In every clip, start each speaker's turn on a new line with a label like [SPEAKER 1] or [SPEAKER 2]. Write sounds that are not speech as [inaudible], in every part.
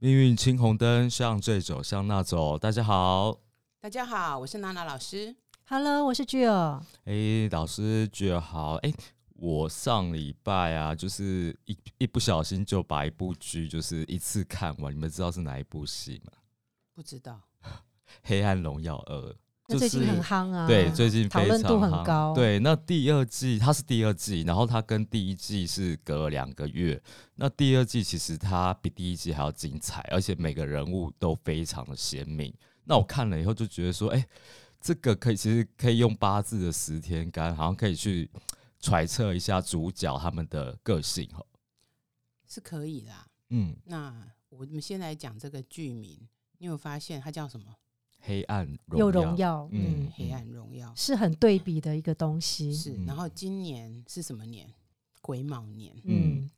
[SPEAKER 1] 命运青红灯，向这走，向那走。大家好，
[SPEAKER 2] 大家好，我是娜娜老师。
[SPEAKER 3] Hello，我是巨友。
[SPEAKER 1] 哎、老师巨友好。哎、我上礼拜啊，就是一一不小心就把一部剧就是一次看完。你们知道是哪一部戏吗？
[SPEAKER 2] 不知道《[laughs]
[SPEAKER 1] 黑暗荣耀二》。就是
[SPEAKER 3] 那最近很夯啊，
[SPEAKER 1] 对，最近非常
[SPEAKER 3] 讨论度很高
[SPEAKER 1] 对，那第二季它是第二季，然后它跟第一季是隔了两个月。那第二季其实它比第一季还要精彩，而且每个人物都非常的鲜明。那我看了以后就觉得说，哎、这个可以其实可以用八字的十天干，好像可以去揣测一下主角他们的个性哈。
[SPEAKER 2] 是可以啦。
[SPEAKER 1] 嗯，
[SPEAKER 2] 那我们先来讲这个剧名，你有发现它叫什么？
[SPEAKER 1] 黑暗荣
[SPEAKER 3] 有
[SPEAKER 1] 耀
[SPEAKER 3] 荣耀，
[SPEAKER 1] 嗯
[SPEAKER 3] 嗯，
[SPEAKER 2] 黑暗荣耀。
[SPEAKER 3] 是很对比的一个东西。
[SPEAKER 2] 是，
[SPEAKER 1] 嗯。
[SPEAKER 2] 然后今年是什么年？癸卯年，
[SPEAKER 3] 嗯，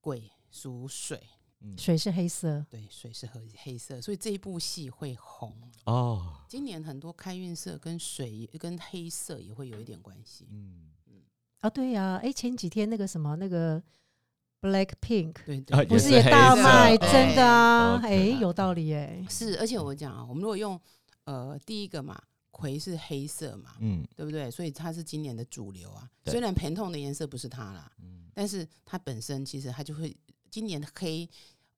[SPEAKER 2] 癸属水，
[SPEAKER 1] 嗯。
[SPEAKER 3] 水是黑色，
[SPEAKER 2] 对，水是黑黑色，所以这一部戏会红。
[SPEAKER 1] 哦，
[SPEAKER 2] 今年很多开运色跟水跟黑色也会有一点关系。
[SPEAKER 1] 嗯。
[SPEAKER 3] 嗯，啊，对呀、哎，前几天那个什么那个 Black Pink
[SPEAKER 2] 对。
[SPEAKER 3] 不是
[SPEAKER 1] 也
[SPEAKER 3] 大卖，真的啊哎，有道理哎，
[SPEAKER 2] 是，而且我讲啊，我们如果用呃第一个嘛，葵是黑色嘛，
[SPEAKER 1] 嗯
[SPEAKER 2] 对不对？所以它是今年的主流啊。虽然盆痛的颜色不是它啦，
[SPEAKER 1] 嗯
[SPEAKER 2] 但是它本身其实它就会今年的黑，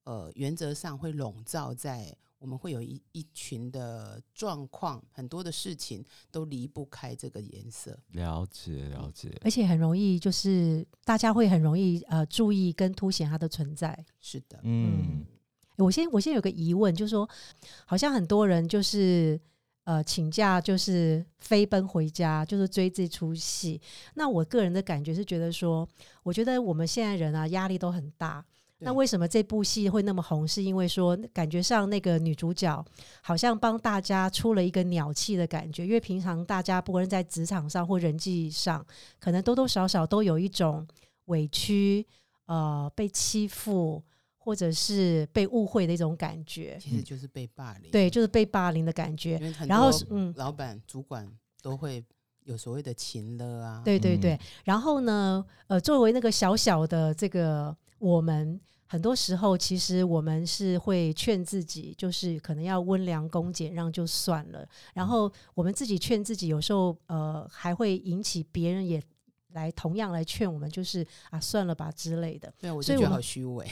[SPEAKER 2] 呃，原则上会笼罩在我们会有一一群的状况，很多的事情都离不开这个颜色。
[SPEAKER 1] 了解了解。
[SPEAKER 3] 而且很容易就是大家会很容易呃注意跟凸显它的存在。
[SPEAKER 2] 是的，
[SPEAKER 1] 嗯
[SPEAKER 3] 我先我先有个疑问，就是说，好像很多人就是呃请假就是飞奔回家，就是追这出戏。那我个人的感觉是觉得说，我觉得我们现在人啊压力都很大。那为什么这部戏会那么红？是因为说感觉上那个女主角好像帮大家出了一个鸟气的感觉，因为平常大家不管是在职场上或人际上，可能多多少少都有一种委屈、呃被欺负或者是被误会的一种感觉。
[SPEAKER 2] 其实就是被霸凌。
[SPEAKER 3] 对，就是被霸凌的感觉然后嗯，
[SPEAKER 2] 老板、主管都会有所谓的情了啊。
[SPEAKER 3] 对对对
[SPEAKER 1] 嗯。
[SPEAKER 3] 然后呢，呃，作为那个小小的这个我们，很多时候其实我们是会劝自己，就是可能要温良恭俭让就算了。然后我们自己劝自己，有时候呃还会引起别人也。来同样来劝我们，就是啊，算了吧之类的。
[SPEAKER 2] 对啊，我就觉得
[SPEAKER 3] 所以我们
[SPEAKER 2] 好虚伪。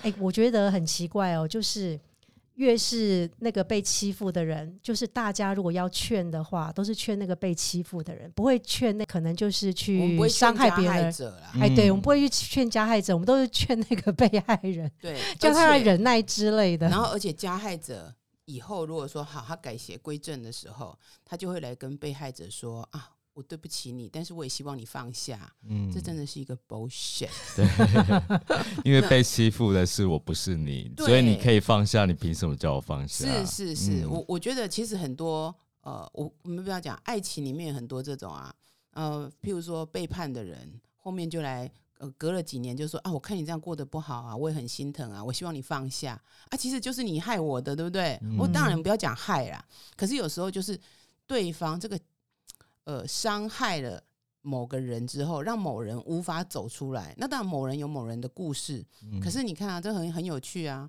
[SPEAKER 2] [laughs]
[SPEAKER 3] 哎、我觉得很奇怪哦，就是越是那个被欺负的人，就是大家如果要劝的话，都是劝那个被欺负的人，不会劝那可能就是去伤害别人。
[SPEAKER 2] 者啦。
[SPEAKER 3] 哎，对，
[SPEAKER 1] 嗯
[SPEAKER 3] 我们不会去劝加害者，我们都是劝那个被害人，
[SPEAKER 2] 对，[laughs]
[SPEAKER 3] 叫他
[SPEAKER 2] 而且
[SPEAKER 3] 忍耐之类的。
[SPEAKER 2] 然后，而且加害者以后如果说好，他改邪归正的时候，他就会来跟被害者说啊，我对不起你，但是我也希望你放下。
[SPEAKER 1] 嗯
[SPEAKER 2] 这真的是一个 bullshit。
[SPEAKER 1] 对，[laughs] 因为被欺负的是我，不是你，所以你可以放下，你凭什么叫我放下？
[SPEAKER 2] 是是是，
[SPEAKER 1] 嗯
[SPEAKER 2] 我我觉得其实很多呃，我我们不要讲爱情里面有很多这种啊，呃，譬如说背叛的人，后面就来。呃，隔了几年就说啊，我看你这样过得不好啊，我也很心疼啊，我希望你放下啊，其实就是你害我的，对不对？我当然不要讲害啦，可是有时候就是对方这个呃伤害了某个人之后，让某人无法走出来。那当然，某人有某人的故事，
[SPEAKER 1] 嗯
[SPEAKER 2] 可是你看啊，这很很有趣啊。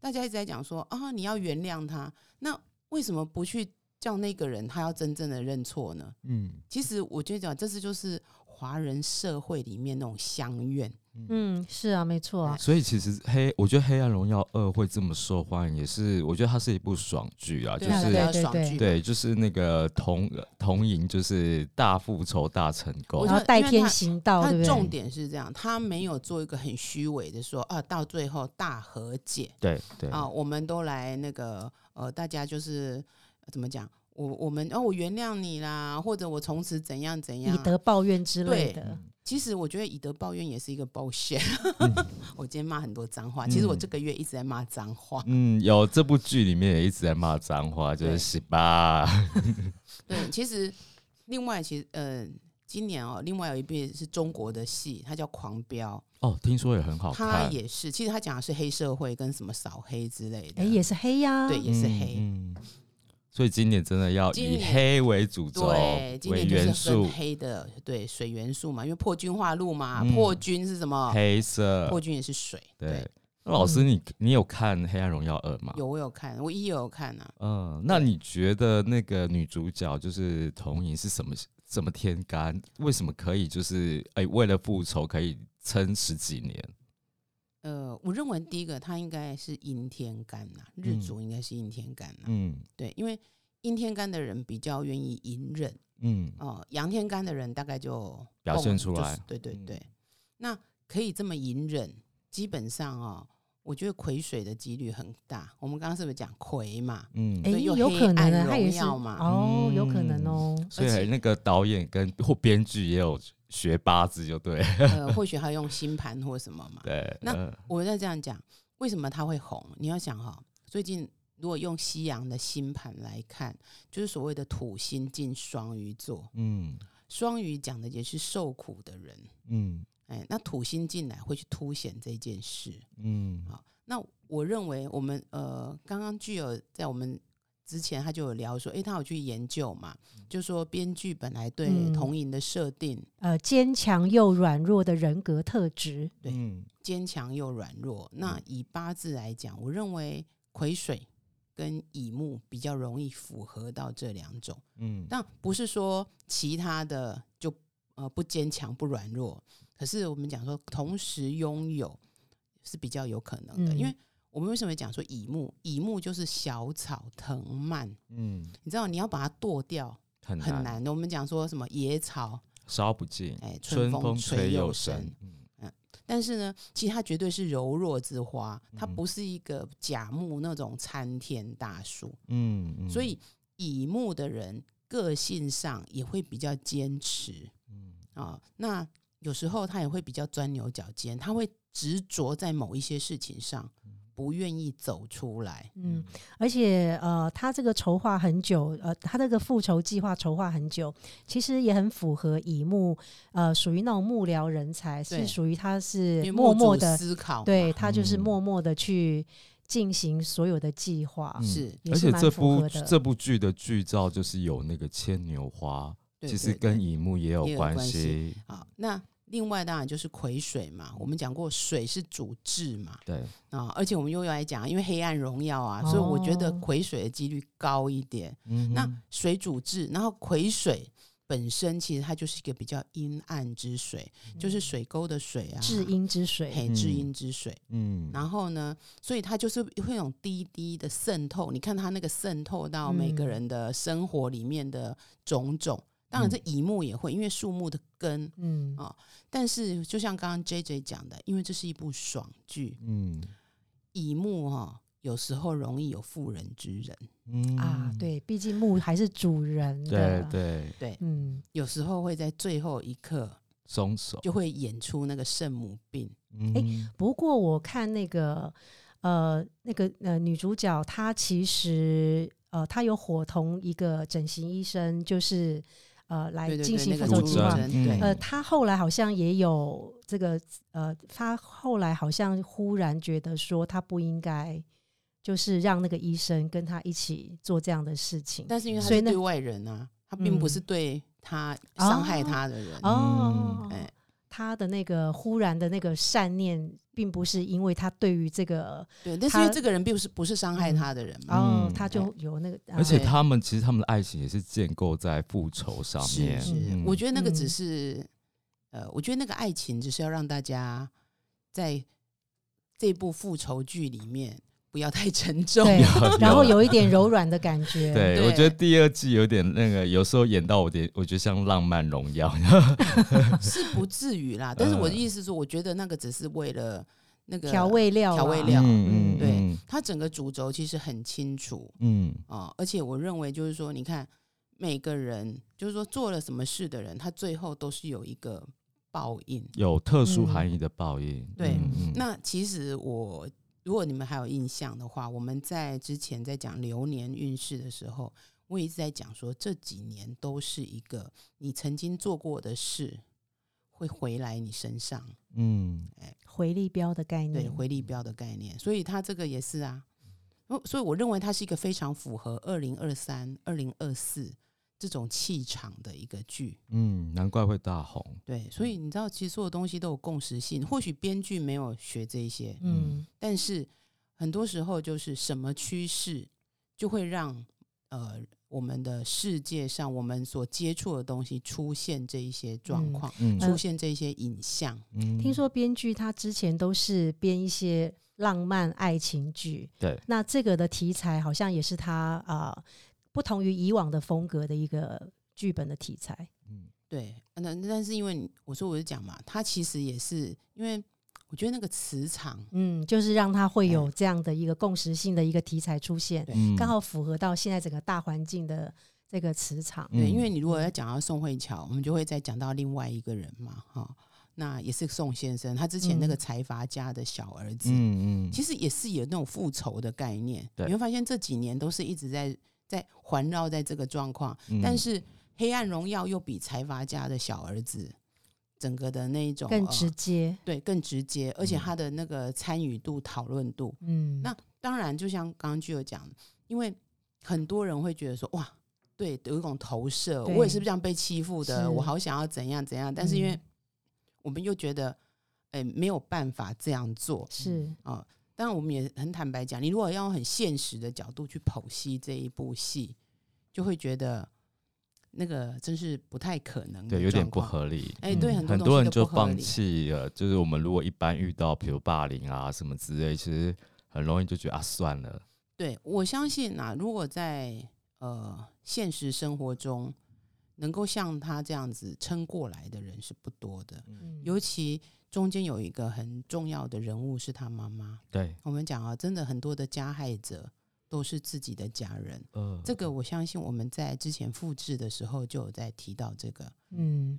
[SPEAKER 2] 大家一直在讲说啊，你要原谅他，那为什么不去叫那个人他要真正的认错呢？
[SPEAKER 1] 嗯
[SPEAKER 2] 其实我觉得讲，这是就是华人社会里面那种相怨。
[SPEAKER 3] 嗯，是啊，没错啊。
[SPEAKER 1] 所以其实黑，我觉得《黑暗荣耀二》会这么受欢迎，也是我觉得它是一部爽剧啊，就是
[SPEAKER 2] 对啊
[SPEAKER 3] 对对
[SPEAKER 2] 爽剧。
[SPEAKER 1] 对，就是那个同同赢，就是大复仇大成功
[SPEAKER 2] 我觉。
[SPEAKER 3] 然后代天行道，对不
[SPEAKER 2] 他的重？点是这样，他没有做一个很虚伪的说啊，到最后大和解
[SPEAKER 1] 对对
[SPEAKER 2] 啊，我们都来那个呃，大家就是呃怎么讲，我我们哦，我原谅你啦，或者我从此怎样怎样
[SPEAKER 3] 以，德报怨之类
[SPEAKER 2] 对
[SPEAKER 3] 的。
[SPEAKER 2] 其实我觉得以德报怨也是一个 bullshit。[laughs] 我今天骂很多脏话，
[SPEAKER 1] 嗯
[SPEAKER 2] 其实我这个月一直在骂脏话。
[SPEAKER 1] 嗯，有这部剧里面也一直在骂脏话，就是
[SPEAKER 2] 对
[SPEAKER 1] 十八。[laughs]
[SPEAKER 2] 对，其实另外其实呃，今年哦，另外有一部是中国的戏，它叫《狂飙
[SPEAKER 1] 哦，听说也很好》，
[SPEAKER 2] 它
[SPEAKER 1] 看，
[SPEAKER 2] 也是，其实它讲的是黑社会跟什么扫黑之类的。
[SPEAKER 3] 哎，也是黑呀。
[SPEAKER 2] 对，也是黑。
[SPEAKER 1] 嗯，嗯所以今年真的要以黑为主轴，
[SPEAKER 2] 对，今
[SPEAKER 1] 为
[SPEAKER 2] 年就是
[SPEAKER 1] 元素
[SPEAKER 2] 很，黑的，对水元素嘛，因为破军化禄嘛，
[SPEAKER 1] 嗯
[SPEAKER 2] 破军是什么？
[SPEAKER 1] 黑色
[SPEAKER 2] 破，军也是水，
[SPEAKER 1] 对
[SPEAKER 2] 对。
[SPEAKER 1] 那老师你你有看《黑暗荣耀二》吗？
[SPEAKER 2] 有我有看，我一也有看啊。
[SPEAKER 1] 嗯，那你觉得那个女主角就是童莹是什么什么天干？为什么可以就是哎、为了复仇可以撑十几年？
[SPEAKER 2] 呃，我认为第一个他应该是阴天干呐、日
[SPEAKER 1] 嗯
[SPEAKER 2] 主应该是阴天干呐、
[SPEAKER 1] 嗯
[SPEAKER 2] 对，因为阴天干的人比较愿意隐忍
[SPEAKER 1] 嗯
[SPEAKER 2] 哦，阳天干的人大概就
[SPEAKER 1] 表现出来嗯
[SPEAKER 2] 对对对，那可以这么隐忍，基本上哦，我觉得癸水的几率很大。我们刚刚是不是讲癸嘛？
[SPEAKER 1] 嗯，
[SPEAKER 3] 哎，
[SPEAKER 2] 对有
[SPEAKER 3] 有可能
[SPEAKER 2] 荣耀嘛
[SPEAKER 3] 哦，有可能哦。
[SPEAKER 1] 所以
[SPEAKER 2] 而且
[SPEAKER 1] 那个导演跟或编剧也有学八字，就对 [laughs]
[SPEAKER 2] 呃，或许还用星盘或什么嘛。
[SPEAKER 1] 对。
[SPEAKER 2] 那
[SPEAKER 1] 呃
[SPEAKER 2] 我再这样讲，为什么它会红？你要想哈、最近如果用西洋的星盘来看，就是所谓的土星进双鱼座，
[SPEAKER 1] 嗯
[SPEAKER 2] 双鱼讲的也是受苦的人，
[SPEAKER 1] 嗯
[SPEAKER 2] 哎，那土星进来会去凸显这件事。
[SPEAKER 1] 嗯
[SPEAKER 2] 好，那我认为我们呃，刚刚具有在我们之前他就有聊说，诶，他有去研究嘛，就说编剧本来对
[SPEAKER 3] 嗯。
[SPEAKER 2] 童莹的设定
[SPEAKER 3] 呃，坚强又软弱的人格特质，
[SPEAKER 2] 对
[SPEAKER 1] 嗯。
[SPEAKER 2] 坚强又软弱。那以八字来讲，我认为癸水跟乙木比较容易符合到这两种，
[SPEAKER 1] 嗯。
[SPEAKER 2] 但不是说其他的就呃不坚强不软弱，可是我们讲说同时拥有是比较有可能的，
[SPEAKER 3] 嗯。
[SPEAKER 2] 因为我们为什么讲说乙木？乙木就是小草藤蔓，
[SPEAKER 1] 嗯，
[SPEAKER 2] 你知道你要把它剁掉
[SPEAKER 1] 很难
[SPEAKER 2] 很难的。我们讲说什么野草，
[SPEAKER 1] 烧不尽，
[SPEAKER 2] 哎，
[SPEAKER 1] 春
[SPEAKER 2] 风
[SPEAKER 1] 吹
[SPEAKER 2] 又
[SPEAKER 1] 生。
[SPEAKER 2] 嗯但是呢，其实它绝对是柔弱之花，它
[SPEAKER 1] 嗯
[SPEAKER 2] 不是一个甲木那种参天大树。
[SPEAKER 1] 嗯嗯，
[SPEAKER 2] 所以乙木的人个性上也会比较坚持
[SPEAKER 1] 嗯
[SPEAKER 2] 啊、那有时候他也会比较钻牛角尖，他会执着在某一些事情上，不愿意走出来。
[SPEAKER 3] 嗯，而且呃，他这个筹划很久，呃，他这个复仇计划筹划很久，其实也很符合乙木，呃，属于那种幕僚人才，是属于他是默默的，
[SPEAKER 2] 思考，
[SPEAKER 3] 对他就是
[SPEAKER 1] 嗯。
[SPEAKER 3] 默默的去进行所有的计划，
[SPEAKER 1] 嗯。
[SPEAKER 2] 是
[SPEAKER 1] 而且这部这部剧的剧照就是有那个牵牛花，
[SPEAKER 2] 对
[SPEAKER 1] 其实跟乙木也有关
[SPEAKER 2] 系。好。那另外当然就是癸水嘛，我们讲过水是主智嘛，
[SPEAKER 1] 对，
[SPEAKER 2] 啊，而且我们又要来讲，因为黑暗荣耀啊，所以我觉得
[SPEAKER 3] 哦
[SPEAKER 2] 癸水的几率高一点。
[SPEAKER 1] 嗯
[SPEAKER 2] 那水主智，然后癸水本身其实它就是一个比较阴暗之水，就是水沟的水啊，
[SPEAKER 3] 至阴之水，
[SPEAKER 2] 嘿，至阴之水。
[SPEAKER 1] 嗯，
[SPEAKER 2] 然后呢，所以它就是会有滴滴的渗透，你看它那个渗透到每个
[SPEAKER 3] 嗯
[SPEAKER 2] 人的生活里面的种种。当然，这乙木也会，因为树木的根。
[SPEAKER 3] 嗯
[SPEAKER 2] 哦但是，就像刚刚 J J 讲的，因为这是一部爽剧，
[SPEAKER 1] 嗯
[SPEAKER 2] 乙木哈、有时候容易有妇人之仁，
[SPEAKER 1] 嗯
[SPEAKER 3] 啊，，对，毕竟木还是主人
[SPEAKER 1] 对
[SPEAKER 3] 的，
[SPEAKER 1] 对，
[SPEAKER 2] 对，
[SPEAKER 3] 嗯，
[SPEAKER 2] 有时候会在最后一刻
[SPEAKER 1] 松手。
[SPEAKER 2] 就会演出那个圣母病。
[SPEAKER 1] 嗯
[SPEAKER 3] 不过我看那个呃那个呃女主角，她其实呃她有伙同一个整形医生，就是呃来进行复仇计划。呃，他后来好像也有这个呃，他后来好像忽然觉得说，他不应该就是让那个医生跟他一起做这样的事情。
[SPEAKER 2] 但是因为他是对外人啊，他并不是
[SPEAKER 3] 嗯
[SPEAKER 2] 对他伤害
[SPEAKER 3] 哦
[SPEAKER 2] 他的人。
[SPEAKER 3] 哦，
[SPEAKER 2] 哎
[SPEAKER 3] 她的那个忽然的那个善念，并不是因为他对于这个
[SPEAKER 2] 对，但是因为这个人并不是不是伤害他的人嘛，
[SPEAKER 3] 哦
[SPEAKER 1] 嗯，
[SPEAKER 3] 她就有那个，
[SPEAKER 1] 而且他们其实他们的爱情也是建构在复仇上面。
[SPEAKER 2] 是是，
[SPEAKER 1] 嗯
[SPEAKER 2] 我觉得那个只
[SPEAKER 3] 嗯
[SPEAKER 2] 是，呃，我觉得那个爱情只是要让大家在这部复仇剧里面不要太沉重。
[SPEAKER 3] 然后有一点柔软的感觉，[laughs]
[SPEAKER 1] 对，
[SPEAKER 2] 对。
[SPEAKER 1] 我觉得第二季有点那个，有时候演到我点，我觉得像浪漫荣耀。[laughs]
[SPEAKER 2] 是不至于啦，但是我的
[SPEAKER 1] 嗯
[SPEAKER 2] 意思是，我觉得那个只是为了那个
[SPEAKER 3] 调味料，
[SPEAKER 2] 调味料
[SPEAKER 1] 嗯嗯，
[SPEAKER 2] 对。
[SPEAKER 1] 嗯。
[SPEAKER 2] 它整个主轴其实很清楚
[SPEAKER 1] 嗯。
[SPEAKER 2] 啊、而且我认为就是说，你看每个人就是说做了什么事的人，他最后都是有一个报应。
[SPEAKER 1] 有特殊
[SPEAKER 3] 嗯。
[SPEAKER 1] 含义的报应。
[SPEAKER 2] 对那其实我如果你们还有印象的话，我们在之前在讲流年运势的时候，我一直在讲说这几年都是一个你曾经做过的事会回来你身上，
[SPEAKER 1] 嗯。
[SPEAKER 3] 回力标的概念
[SPEAKER 2] 对
[SPEAKER 3] 念，
[SPEAKER 2] 回力标的概念，所以它这个也是啊。哦所以我认为它是一个非常符合二零二三、二零二四这种气场的一个剧。
[SPEAKER 1] 嗯，难怪会大红。
[SPEAKER 2] 对，所以你知道，其实所有东西都有共识性。或许编剧没有学这一些，
[SPEAKER 3] 嗯
[SPEAKER 2] 但是很多时候就是什么趋势就会让呃我们的世界上我们所接触的东西出现这一些状
[SPEAKER 3] 嗯
[SPEAKER 2] 况，
[SPEAKER 1] 嗯
[SPEAKER 2] 出现这一些影像。
[SPEAKER 1] 嗯
[SPEAKER 3] 听说编剧他之前都是编一些浪漫爱情剧，
[SPEAKER 1] 对，
[SPEAKER 3] 那这个的题材好像也是他啊、呃不同于以往的风格的一个剧本的题材。
[SPEAKER 1] 嗯。
[SPEAKER 2] 对，那但是因为我说我是讲嘛，它其实也是因为我觉得那个磁场，
[SPEAKER 3] 嗯，就是让它会有这样的一个共识性的一个题材出现，
[SPEAKER 1] 嗯。
[SPEAKER 3] 刚好符合到现在整个大环境的这个磁场。
[SPEAKER 2] 对，
[SPEAKER 1] 嗯。
[SPEAKER 2] 因为你如果要讲到宋慧乔，我们就会再讲到另外一个人嘛，哈，那也是宋先生，他之前那个
[SPEAKER 3] 嗯。
[SPEAKER 2] 财阀家的小儿子，
[SPEAKER 1] 嗯嗯，
[SPEAKER 2] 其实也是有那种复仇的概念。
[SPEAKER 1] 对。
[SPEAKER 2] 你会发现这几年都是一直在在环绕在这个状况，
[SPEAKER 1] 嗯。
[SPEAKER 2] 但是《黑暗荣耀》又比财阀家的小儿子整个的那一种
[SPEAKER 3] 更
[SPEAKER 2] 呃
[SPEAKER 3] 直接，
[SPEAKER 2] 对更直接，而且
[SPEAKER 1] 嗯
[SPEAKER 2] 他的那个参与度、讨论度，
[SPEAKER 3] 嗯，
[SPEAKER 2] 那当然就像刚刚具有讲，因为很多人会觉得说哇。对，有一种投射，我也是这样被欺负的，我好想要怎样怎样，但是因为
[SPEAKER 3] 嗯。
[SPEAKER 2] 我们又觉得，哎、没有办法这样做，
[SPEAKER 3] 是。
[SPEAKER 2] 啊，当然我们也很坦白讲，你如果要用很现实的角度去剖析这一部戏，就会觉得那个真是不太可能的
[SPEAKER 1] 对，有点不。合理。
[SPEAKER 2] 哎、对，
[SPEAKER 3] 嗯
[SPEAKER 2] 很
[SPEAKER 1] 很多人就放。弃了，就是我们如果一般遇到比如霸凌啊什么之类，其实很容易就觉得啊算了，
[SPEAKER 2] 对我相信啊，如果在呃现实生活中能够像他这样子撑过来的人是不多的，
[SPEAKER 3] 嗯
[SPEAKER 2] 尤其中间有一个很重要的人物是他妈妈。
[SPEAKER 1] 对，
[SPEAKER 2] 我们讲啊，真的很多的加害者都是自己的家人。
[SPEAKER 1] 嗯，
[SPEAKER 2] 这个我相信我们在之前复制的时候就有在提到这个。
[SPEAKER 3] 嗯，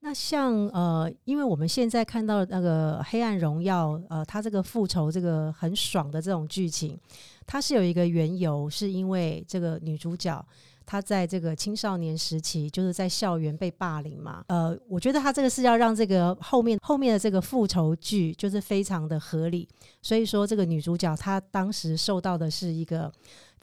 [SPEAKER 3] 那像呃，因为我们现在看到那个《黑暗荣耀》，呃，它这个复仇这个很爽的这种剧情，它是有一个缘由，是因为这个女主角。他在这个青少年时期，就是在校园被霸凌嘛。呃，我觉得他这个是要让这个后面后面的这个复仇剧就是非常的合理。所以说，这个女主角她当时受到的是一个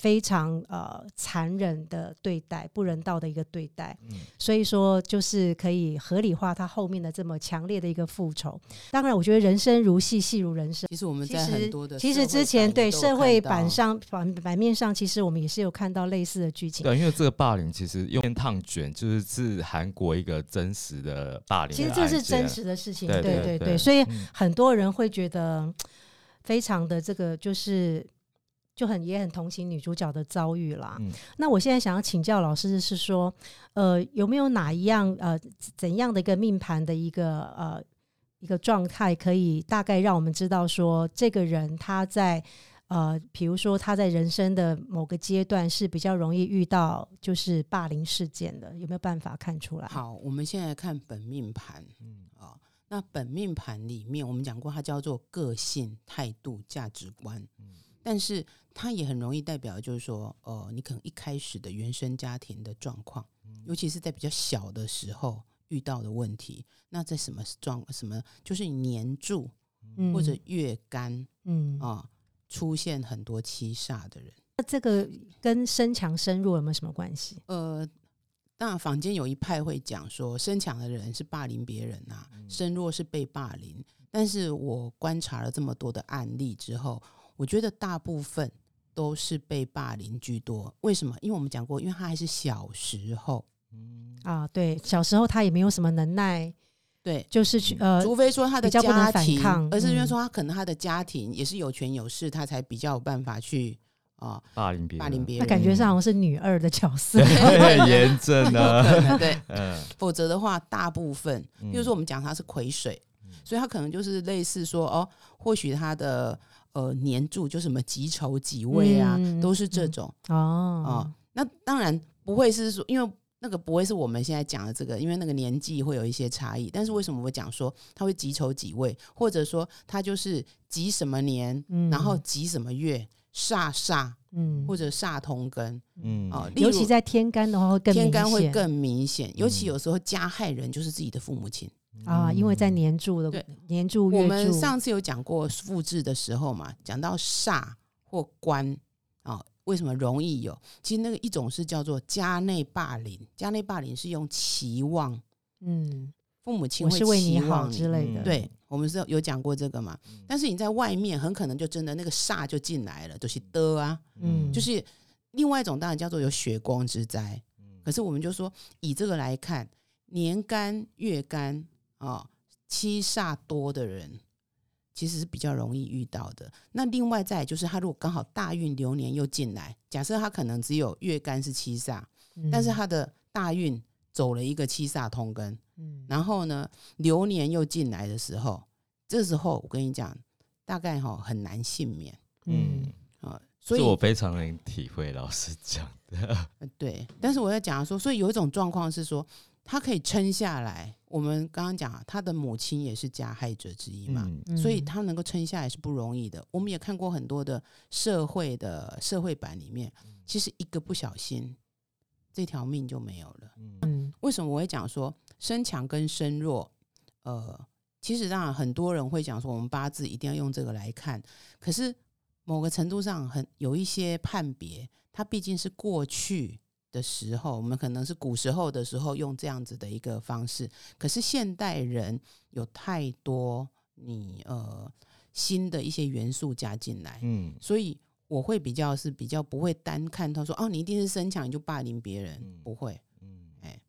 [SPEAKER 3] 非常呃残忍的对待，不人道的一个对待。
[SPEAKER 1] 嗯
[SPEAKER 3] 所以说，就是可以合理化他后面的这么强烈的一个复仇。当然，我觉得人生如戏，戏如人生。
[SPEAKER 2] 其实我们
[SPEAKER 3] 其实
[SPEAKER 2] 在很多的
[SPEAKER 3] 其实之前对社会版上版版面上，其实我们也是有看到类似的剧情。
[SPEAKER 1] 对，因为这个霸凌其实用天烫卷就是是韩国一个真实的霸凌的
[SPEAKER 3] 其，实这是真实的事情，
[SPEAKER 1] 对
[SPEAKER 3] 对
[SPEAKER 1] 对对
[SPEAKER 3] 所以
[SPEAKER 1] 嗯
[SPEAKER 3] 很多人会觉得非常的这个就是。就很也很同情女主角的遭遇啦。
[SPEAKER 1] 嗯
[SPEAKER 3] 那我现在想要请教老师是说，呃，有没有哪一样呃怎样的一个命盘的一个呃一个状态，可以大概让我们知道说，这个人他在呃，比如说他在人生的某个阶段是比较容易遇到就是霸凌事件的，有没有办法看出来？，
[SPEAKER 2] 好，我们现在看本命盘
[SPEAKER 1] 嗯
[SPEAKER 2] 啊、那本命盘里面，我们讲过，它叫做个性、态度、价值观，
[SPEAKER 1] 嗯
[SPEAKER 2] 但是它也很容易代表，就是说，呃，你可能一开始的原生家庭的状况，
[SPEAKER 1] 嗯
[SPEAKER 2] 尤其是在比较小的时候遇到的问题，那在什么状什么，就是你黏住
[SPEAKER 3] 嗯
[SPEAKER 2] 或者月干
[SPEAKER 3] 嗯，
[SPEAKER 2] 啊、出现很多七煞的人。
[SPEAKER 3] 那这个跟身强身弱有没有什么关系？
[SPEAKER 2] 呃，当然，坊间有一派会讲说，身强的人是霸凌别人呐、
[SPEAKER 1] 嗯
[SPEAKER 2] 身弱是被霸凌。但是我观察了这么多的案例之后，我觉得大部分都是被霸凌居多。为什么？因为我们讲过，因为他还是小时候，
[SPEAKER 1] 嗯
[SPEAKER 3] 啊，对，小时候他也没有什么能耐，
[SPEAKER 2] 对。
[SPEAKER 3] 就是去呃，
[SPEAKER 2] 除非说他的
[SPEAKER 3] 比较不能
[SPEAKER 2] 家庭，而是因为
[SPEAKER 3] 嗯
[SPEAKER 2] 说他可能他的家庭也是有权有势，他才比较有办法去啊、
[SPEAKER 1] 霸凌别人，
[SPEAKER 2] 霸凌别人。
[SPEAKER 3] 那感觉上好像是女二的角色。[laughs]
[SPEAKER 1] 对严正
[SPEAKER 2] 有
[SPEAKER 1] 呢，
[SPEAKER 2] 可能对，
[SPEAKER 1] 嗯，
[SPEAKER 2] 否则的话，大部分
[SPEAKER 1] 比
[SPEAKER 2] 比如说我们讲他是癸水，
[SPEAKER 1] 嗯
[SPEAKER 2] 所以他可能就是类似说哦，或许他的呃年柱就什么己丑己未啊，
[SPEAKER 3] 嗯
[SPEAKER 2] 都是这种啊、
[SPEAKER 3] 哦，
[SPEAKER 2] 那当然不会是说，因为那个不会是我们现在讲的这个，因为那个年纪会有一些差异。但是为什么我讲说他会己丑己未，或者说他就是己什么年，
[SPEAKER 3] 嗯。
[SPEAKER 2] 然后己什么月，煞煞
[SPEAKER 3] 嗯，
[SPEAKER 2] 或者煞同根
[SPEAKER 1] 嗯。
[SPEAKER 2] 哦、
[SPEAKER 3] 尤其在天干的话会更
[SPEAKER 2] 天
[SPEAKER 3] 明显。
[SPEAKER 2] 干会更明显，尤其
[SPEAKER 1] 嗯。
[SPEAKER 2] 有时候加害人就是自己的父母亲。
[SPEAKER 3] 啊，因为在年柱的年柱月
[SPEAKER 2] 我们，上次有讲过复制的时候嘛，讲到煞或官啊、为什么容易有？其实那个一种是叫做家内霸凌，家内霸凌是用期望，
[SPEAKER 3] 嗯，
[SPEAKER 2] 父母亲会
[SPEAKER 3] 我是为你好
[SPEAKER 2] 期望
[SPEAKER 3] 之类的，
[SPEAKER 1] 嗯
[SPEAKER 2] 对，我们是有讲过这个嘛？但是你在外面很可能就真的那个煞就进来了，就是的啊，
[SPEAKER 3] 嗯，
[SPEAKER 2] 就是另外一种当然叫做有血光之灾。可是我们就说以这个来看，年干月干啊、七煞多的人。其实是比较容易遇到的。那另外再就是，他如果刚好大运流年又进来，假设他可能只有月干是七煞，
[SPEAKER 3] 嗯
[SPEAKER 2] 但是他的大运走了一个七煞通根，
[SPEAKER 3] 嗯
[SPEAKER 2] 然后呢，流年又进来的时候，这时候我跟你讲，大概哈、很难幸免
[SPEAKER 3] 嗯
[SPEAKER 1] 嗯，
[SPEAKER 2] 啊、所以
[SPEAKER 1] 我非常能体会老师讲的。
[SPEAKER 2] 呃对，但是我要讲说，所以有一种状况是说，他可以撑下来。我们刚刚讲啊，他的母亲也是加害者之一嘛，所以他能够撑下来是不容易的。我们也看过很多的社会的社会版里面，其实一个不小心，这条命就没有了。
[SPEAKER 3] 嗯
[SPEAKER 2] 为什么我会讲说身强跟身弱？呃，其实当然很多人会讲说，我们八字一定要用这个来看，可是某个程度上很有一些判别，它毕竟是过去的时候，我们可能是古时候的时候用这样子的一个方式，可是现代人有太多你呃新的一些元素加进来，
[SPEAKER 1] 嗯
[SPEAKER 2] 所以我会比较是比较不会单看他说哦，你一定是身强你就霸凌别人，
[SPEAKER 1] 嗯
[SPEAKER 2] 不会。
[SPEAKER 1] 嗯哎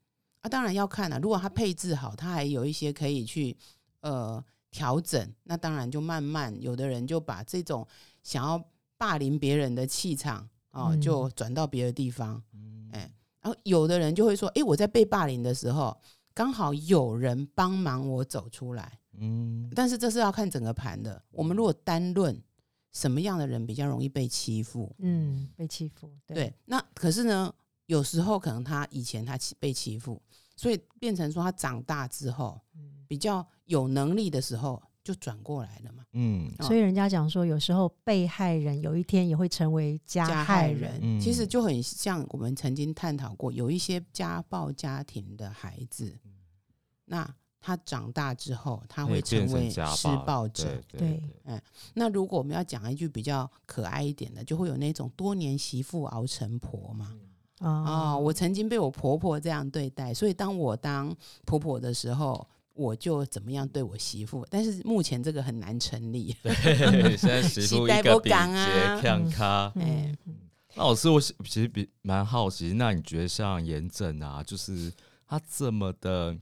[SPEAKER 2] 啊，当然要看了、如果他配置好，他还有一些可以去呃调整，那当然就慢慢有的人就把这种想要霸凌别人的气场哦，
[SPEAKER 3] 嗯
[SPEAKER 2] 就转到别的地方。然后有的人就会说，诶，我在被霸凌的时候，刚好有人帮忙我走出来。
[SPEAKER 1] 嗯
[SPEAKER 2] 但是这是要看整个盘的。我们如果单论什么样的人比较容易被欺负，
[SPEAKER 3] 嗯，被欺负，
[SPEAKER 2] 对，那可是呢，有时候可能他以前他欺被欺负，所以变成说他长大之后
[SPEAKER 3] 嗯
[SPEAKER 2] 比较有能力的时候，就转过来了嘛。
[SPEAKER 1] 嗯。
[SPEAKER 2] 哦。
[SPEAKER 3] 所以人家讲说，有时候被害人有一天也会成为加
[SPEAKER 2] 加
[SPEAKER 3] 害
[SPEAKER 2] 害人，
[SPEAKER 1] 嗯。
[SPEAKER 2] 其实就很像我们曾经探讨过，有一些家暴家庭的孩子，那他长大之后，他会成为施
[SPEAKER 1] 家暴。
[SPEAKER 2] 暴者。
[SPEAKER 1] 对
[SPEAKER 3] 对
[SPEAKER 1] 对。
[SPEAKER 2] 那如果我们要讲一句比较可爱一点的，就会有那种多年媳妇熬成婆嘛。
[SPEAKER 3] 啊
[SPEAKER 2] 啊、我曾经被我婆婆这样对待，所以当我当婆婆的时候，我就怎么样对我媳妇。但是目前这个很难成立。[laughs]
[SPEAKER 1] 对，现在媳妇一个比
[SPEAKER 2] 同啊
[SPEAKER 1] 劫看咖。
[SPEAKER 3] 嗯
[SPEAKER 2] 哎
[SPEAKER 1] 那老师，我其其实比蛮好奇，那你觉得像严正啊，就是他这么的